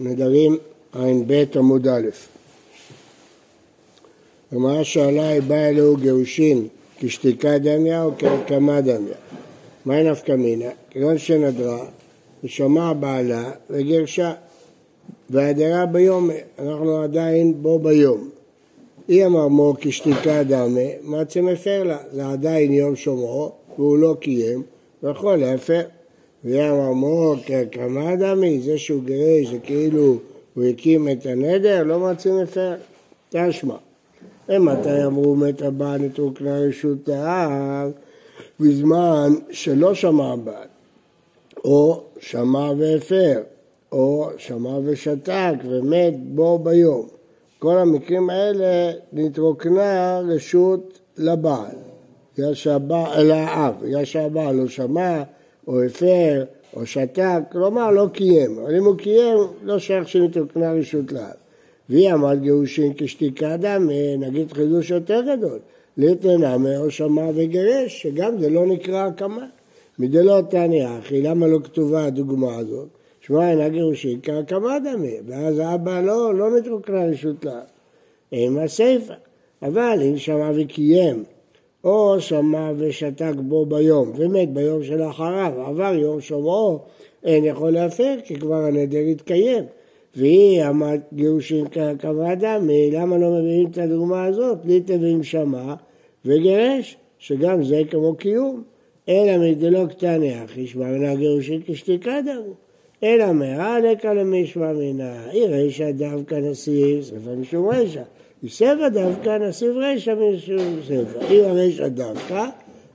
נדרים ע"ב עמוד א'. הגמרא שאלה היא באה אלוהו גירושין כשתיקה דמיה או כהקמה דמיה. מהי נפקא מינה? כיוון שנדרה ושמע בעלה וגרשה והדרה ביום, אנחנו עדיין בו ביום. היא אמר מו כשתיקה דמי, מה מפר לה, זה עדיין יום שומרו והוא לא קיים, ויכול להפר. ואמר מו כהקמה דמי, זה שהוא גירש זה כאילו הוא הקים את הנדר, לא מצא מפר, תשמע. ומתי אמרו מת הבעל נתרוקנה רשות האב? בזמן שלא שמע הבעל, או שמע והפר, או שמע ושתק ומת בו ביום. כל המקרים האלה נתרוקנה רשות לבעל, בגלל שהבעל לא שמע או הפר או שתק, כלומר לא קיים, אבל אם הוא קיים לא שייך שנתרוקנה רשות לאב. ואי אמרת גירושין כשתיקה דמו, נגיד חידוש יותר גדול, ליתני נמי או שמע וגירש, שגם זה לא נקרא הקמה. מדלא תני הכי, למה לא כתובה הדוגמה הזאת? שמע מינה גירושין כהקמה דמי, ואז האבא לא, לא מתרוקנה רשות לאב. עם הסיפא. אבל אם שמע וקיים, או שמע ושתק בו ביום, ומת ביום שלאחריו, עבר יום שומעו, אין יכול להפר, כי כבר הנדר התקיים. והיא עמד גירושין אדם, למה לא מביאים את הדוגמה הזאת? ליטה ואם שמע וגירש, שגם זה כמו קיום. אלא מדלא קטני אחי שמע מנה גירושין כשתיקה דמו. אלא מהרה לקה למישמע מנה, היא רישא דווקא נסיב, שרפה משום רישא. סבע דווקא נסיב רישא משום סבע. אם הרישא דווקא,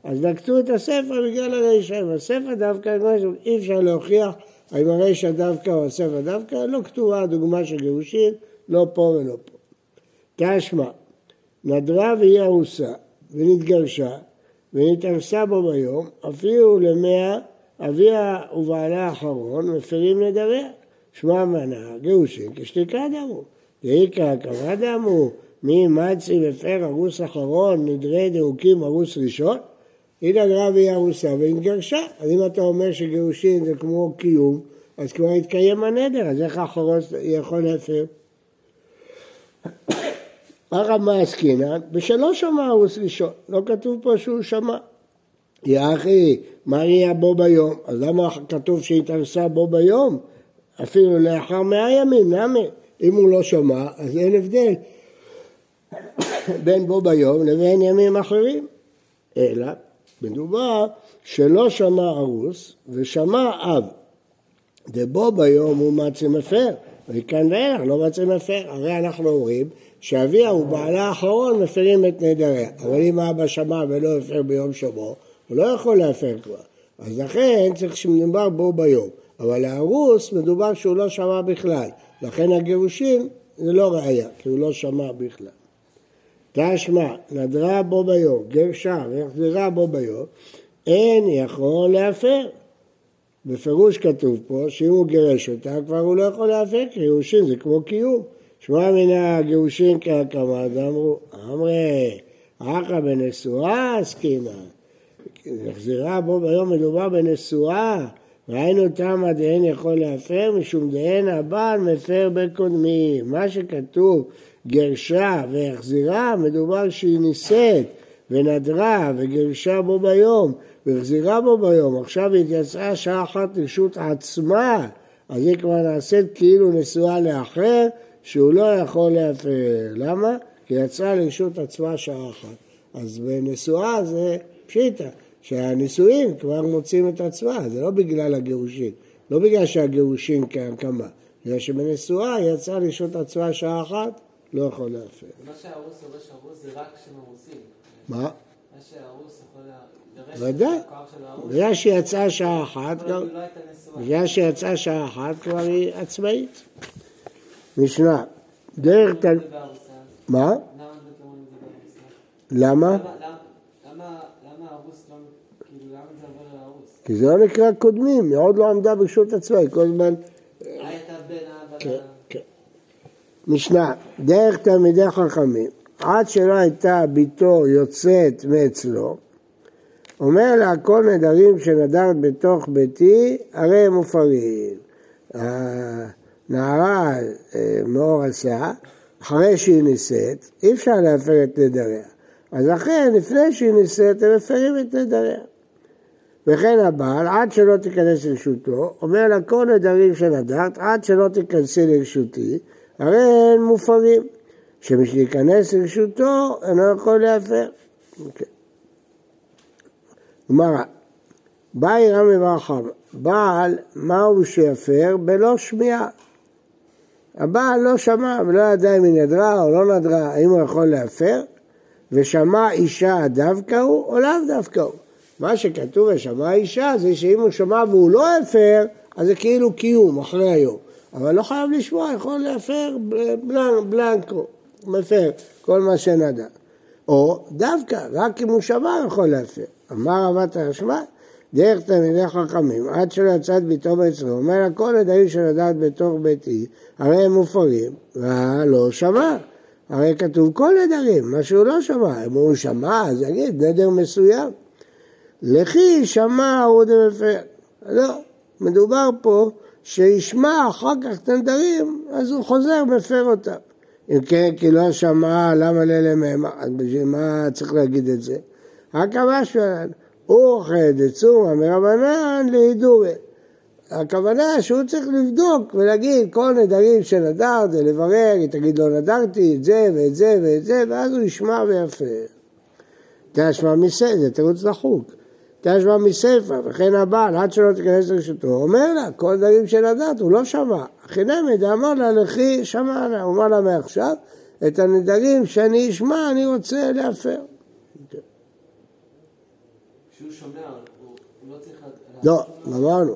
אז נקטו את הספר בגלל הרישא. אם הספר דווקא, אי אפשר להוכיח האם הרישא דווקא או הספר דווקא, לא כתובה הדוגמה של גירושין, לא פה ולא פה. תשמע, נדרה והיא ארוסה, ונתגרשה, ונתארסה בו ביום, אפילו למאה אביה ובעלה האחרון מפרים נדריה. שמע מנה, גירושין כשתיקה דמו. ואיכא קרא דמו, מי מצי מפר ארוס אחרון, נדרי דירוקים ארוס ראשון? היא נגרה והיא ארוסה והתגרשה. אז אם אתה אומר שגירושין זה כמו קיום, אז כבר התקיים הנדר, אז איך האחרון יכול להפר? הרמה עסקינן, ושלא שמע ארוס ראשון, לא כתוב פה שהוא שמע. יא אחי, מה יהיה בו ביום? אז למה כתוב שהתארסה בו ביום? אפילו לאחר מאה ימים, למה? אם הוא לא שמע, אז אין הבדל בין בו ביום לבין ימים אחרים. אלא, מדובר שלא שמע ארוס ושמע אב. דבו ביום הוא מצי מפר, וכאן ואילך לא מצי מפר. הרי אנחנו אומרים שאביה ובעלה האחרון מפרים את נדריה. אבל אם אבא שמע ולא הפר ביום שבו, הוא לא יכול להפר כבר. אז לכן צריך שמדובר בו ביום. אבל להרוס מדובר שהוא לא שמע בכלל. לכן הגירושין זה לא ראייה, כי הוא לא שמע בכלל. תשמע, נדרה בו ביום, גרשה והחזירה בו ביום, אין יכול להפר. בפירוש כתוב פה שאם הוא גירש אותה, כבר הוא לא יכול להפר, כי גירושין זה כמו קיום. שמע מן הגירושין כהקמה, ואמרו, אמרי, אחא בנשואה עסקינן. החזירה בו ביום מדובר בנשואה, ראינו תמה דהן יכול להפר, משום דהן הבעל מפר בקודמים. מה שכתוב גרשה והחזירה, מדובר שהיא נישאת ונדרה וגרשה בו ביום והחזירה בו ביום. עכשיו היא התייצאה שעה אחת לרשות עצמה, אז היא כבר נעשית כאילו נשואה לאחר, שהוא לא יכול להפר. למה? כי יצאה לרשות עצמה שעה אחת. אז בנשואה זה פשיטא. שהנישואין כבר מוצאים את עצמה, זה לא בגלל הגירושין, לא בגלל שהגירושין כהקמה, בגלל שבנשואה יצאה לשעות עצמה שעה אחת, לא יכול להפר. מה שהרוס הורש הרוס זה רק כשהם הרוסים. מה? מה שהרוס יכול לגרש ודאי, בגלל שיצאה שעה אחת, לא. בגלל שיצאה שעה אחת כבר היא עצמאית. משנה, דרך בארוסה. מה? למה אתם אומרים את זה בארוסה? למה? למה- למה למה הרוס לא... כאילו למה זה עובר להרוס? כי זה לא נקרא קודמים, היא עוד לא עמדה ברשות עצמה, היא כל הזמן... כן. כן. משנה, דרך תלמידי חכמים, עד שלא הייתה בתו יוצאת מאצלו, אומר לה כל נדרים שנדרת בתוך ביתי, הרי הם מופרים. ה- נערה אה, מאור עשה, אחרי שהיא נישאת, אי אפשר להפר את נדריה. אז לכן, לפני שהיא נישאת, הם מפרים את נדריה. וכן הבעל, עד שלא תיכנס לרשותו, אומר לה כל נדרים שנדרת, עד שלא תיכנסי לרשותי, הרי הם מופרים. שמי שייכנס לרשותו, אינו יכול להפר. אוקיי. גמרא, באי רמי בר חמא, בעל, מהו שיפר? בלא שמיעה. הבעל לא שמע ולא ידע אם היא נדרה או לא נדרה, האם הוא יכול להפר? ושמע אישה דווקא הוא או לאו דווקא הוא. מה שכתוב ושמע אישה זה שאם הוא שמע והוא לא הפר, אז זה כאילו קיום אחרי היום. אבל לא חייב לשמוע, יכול להפר בלנק, בלנקו, מפר כל מה שנדע. או דווקא, רק אם הוא שמע יכול להפר. אמר רבת הרשמע, דרך תלמידי חכמים, עד שלא יצאת ביתו ביצרו, אומר הכל הדברים שנדעת בתוך ביתי, הרי הם מופרים, ולא שמע. הרי כתוב כל נדרים, מה שהוא לא שמע, אם הוא שמע, אז יגיד נדר מסוים. לכי שמע הוא דמפר. לא, מדובר פה שישמע אחר כך את הנדרים, אז הוא חוזר מפר אותם. אם כן, כי לא שמע, למה לאלה מהם? אז בשביל מה צריך להגיד את זה? רק המשהו, אוכל דצומא מרבנן להידורי. הכוונה שהוא צריך לבדוק ולהגיד כל נדרים שנדר זה לברר, היא תגיד לו נדרתי את זה ואת זה ואת זה, ואז הוא ישמע ויפה. תשמע זה תירוץ לחוק. תשמע מסייפה, וכן הבעל, עד שלא תיכנס לרשותו, אומר לה, כל נדרים שנדרת, הוא לא שמע. חינמי דאמר לה, לכי שמע לה, הוא אמר לה מעכשיו, את הנדרים שאני אשמע, אני רוצה להפר. כשהוא שומע, הוא לא צריך... לא, אמרנו.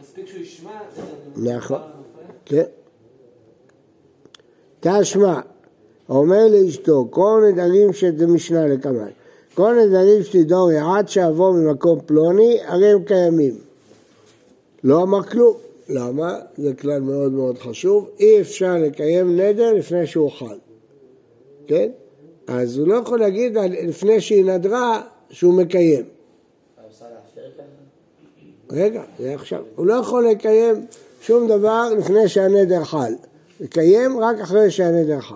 מספיק שהוא ישמע... נכון. כן. תשמע, אומר לאשתו, כל נדרים שזה משנה לקמאי, כל נדרים שתדורי עד שאבוא ממקום פלוני, הרי הם קיימים. לא אמר כלום. למה? זה כלל מאוד מאוד חשוב. אי אפשר לקיים נדר לפני שהוא חל. כן? אז הוא לא יכול להגיד לפני שהיא נדרה שהוא מקיים. רגע, זה עכשיו. הוא לא יכול לקיים שום דבר לפני שהנדר חל. לקיים רק אחרי שהנדר חל.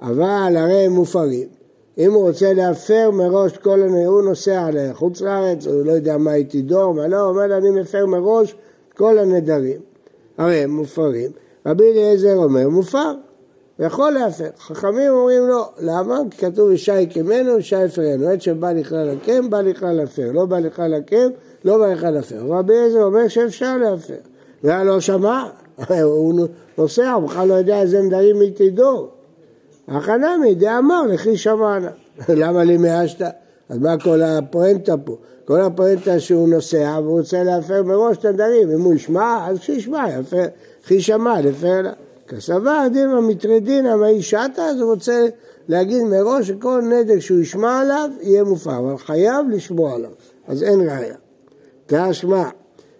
אבל הרי הם מופרים. אם הוא רוצה להפר מראש כל הנדר, הוא נוסע לחוץ לארץ, הוא לא יודע מה היא תדור, מה לא, הוא אומר אני מפר מראש כל הנדרים. הרי הם מופרים. רבי אליעזר אומר מופר, יכול להפר. חכמים אומרים לא, למה? כי כתוב אישה יקמנו, אישה יפרנו. עת שבא לכלל הקם, בא לכלל הפר. לא בא לכלל הקם, לא בא לכלל הפר. רבי אליעזר אומר שאפשר להפר. והיה לא שמע, הוא נוסע, הוא בכלל לא יודע איזה נדרים היא תדור. החנמי דאמר לכי שמענה. למה לי מאשתא? אז מה כל הפואנטה פה? כל הפואנטה שהוא נוסע והוא רוצה להפר מראש את הנדרים. אם הוא ישמע, אז כשישמע, יפר. כי שמע, לפר לה. כסבר דילמה מטרדינא מאי שטה, אז הוא רוצה להגיד מראש שכל נדק שהוא ישמע עליו יהיה מופר, אבל חייב לשמוע עליו, אז אין ראיה. תשמע,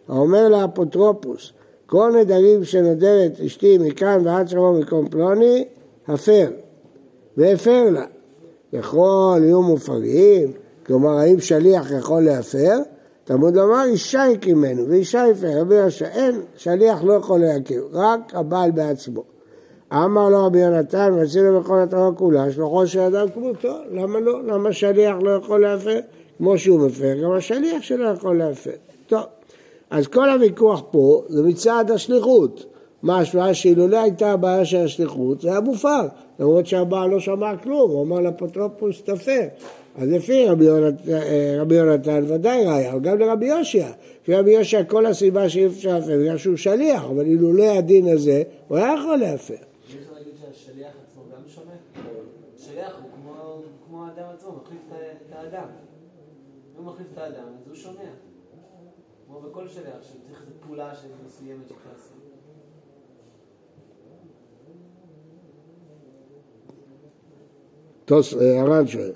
האומר לאפוטרופוס, כל נדרים שנודרת אשתי מכאן ועד שלמה מקום פלוני, הפר, והפר לה. יכול יהיו מופרים, כלומר האם שליח יכול להפר? תלמוד לומר אישה הקימנו ואישה יפר, רבי יהושע, אין, שליח לא יכול להקים, רק הבעל בעצמו. אמר לו רבי יונתן, ועשינו לו בכל התורה כולה, שלוחו של אדם כמותו, למה לא? למה שליח לא יכול להפר? כמו שהוא מפר, גם השליח שלו יכול להפר. טוב, אז כל הוויכוח פה זה מצד השליחות. משמע שאילולא הייתה הבעיה של השליחות, זה היה מופר, למרות שהבעל לא שמע כלום, הוא אמר לאפוטרופוס תפר. אז לפי רבי יונתן, אה, רבי יונתן ודאי ראיה, אבל גם לרבי יושיע. לפי רבי יושיע כל הסיבה שאי אפשר להפר, בגלל שהוא שליח, אבל אילולא הדין הזה, הוא היה יכול להפר. שליח הוא כמו- כמו האדם עצמו, מחליף את האדם. הוא מחליף את האדם, אז הוא שומע. כמו בכל שליח, שצריך איזו פעולה מסוימת שצריך לעשות. תוס, אה, הר"ן שואל,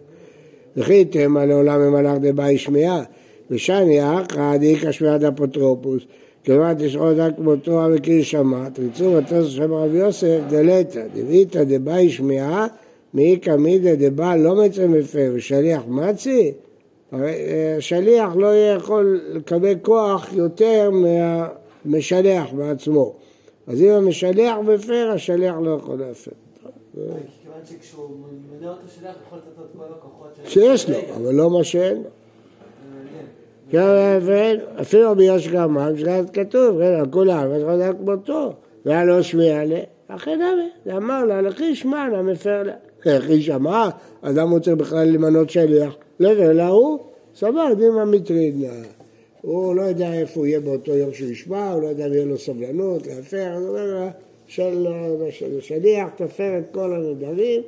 וכי תמה לעולם ממלאך דבאי שמיעה, ושני אחא דאיכא שמיעת אפוטרופוס, כמעט יש עוד רק כמותו המכיר שמע, תריצו מטוס שם רבי יוסף דלתא, דביתא דבאי שמיעה, מאיכא מידא דבא לא מצא מפר ושליח מצי, הרי אה, לא יכול לקבל כוח יותר מהמשלח בעצמו. אז אם המשלח מפר, השליח לא יכול להפר. שיש לו, אבל לא מה שאין לו. כן, אפילו ביש גמר, כשכעת כתוב, כן, על כולם, יש לך כמותו, והיה לא שמיע לה, אכן זה אמר לה, לכי שמע לה, מפר לה. לכי שמע, אדם רוצה בכלל למנות שליח, לבר להוא, סבר דימה מטריד לה. הוא לא יודע איפה הוא יהיה באותו יום שהוא ישמע, הוא לא יודע אם יהיה לו סבלנות, להפר, של שליח תפר את כל הנדרים,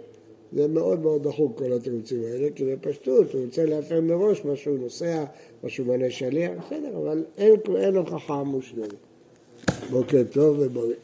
זה מאוד מאוד דחוק כל התירוצים האלה, כי בפשטות הוא רוצה להפר מראש מה שהוא נוסע, מה שהוא מנה שליח, בסדר, אבל אין הוכחה מושלמת. בוקר טוב ובריא.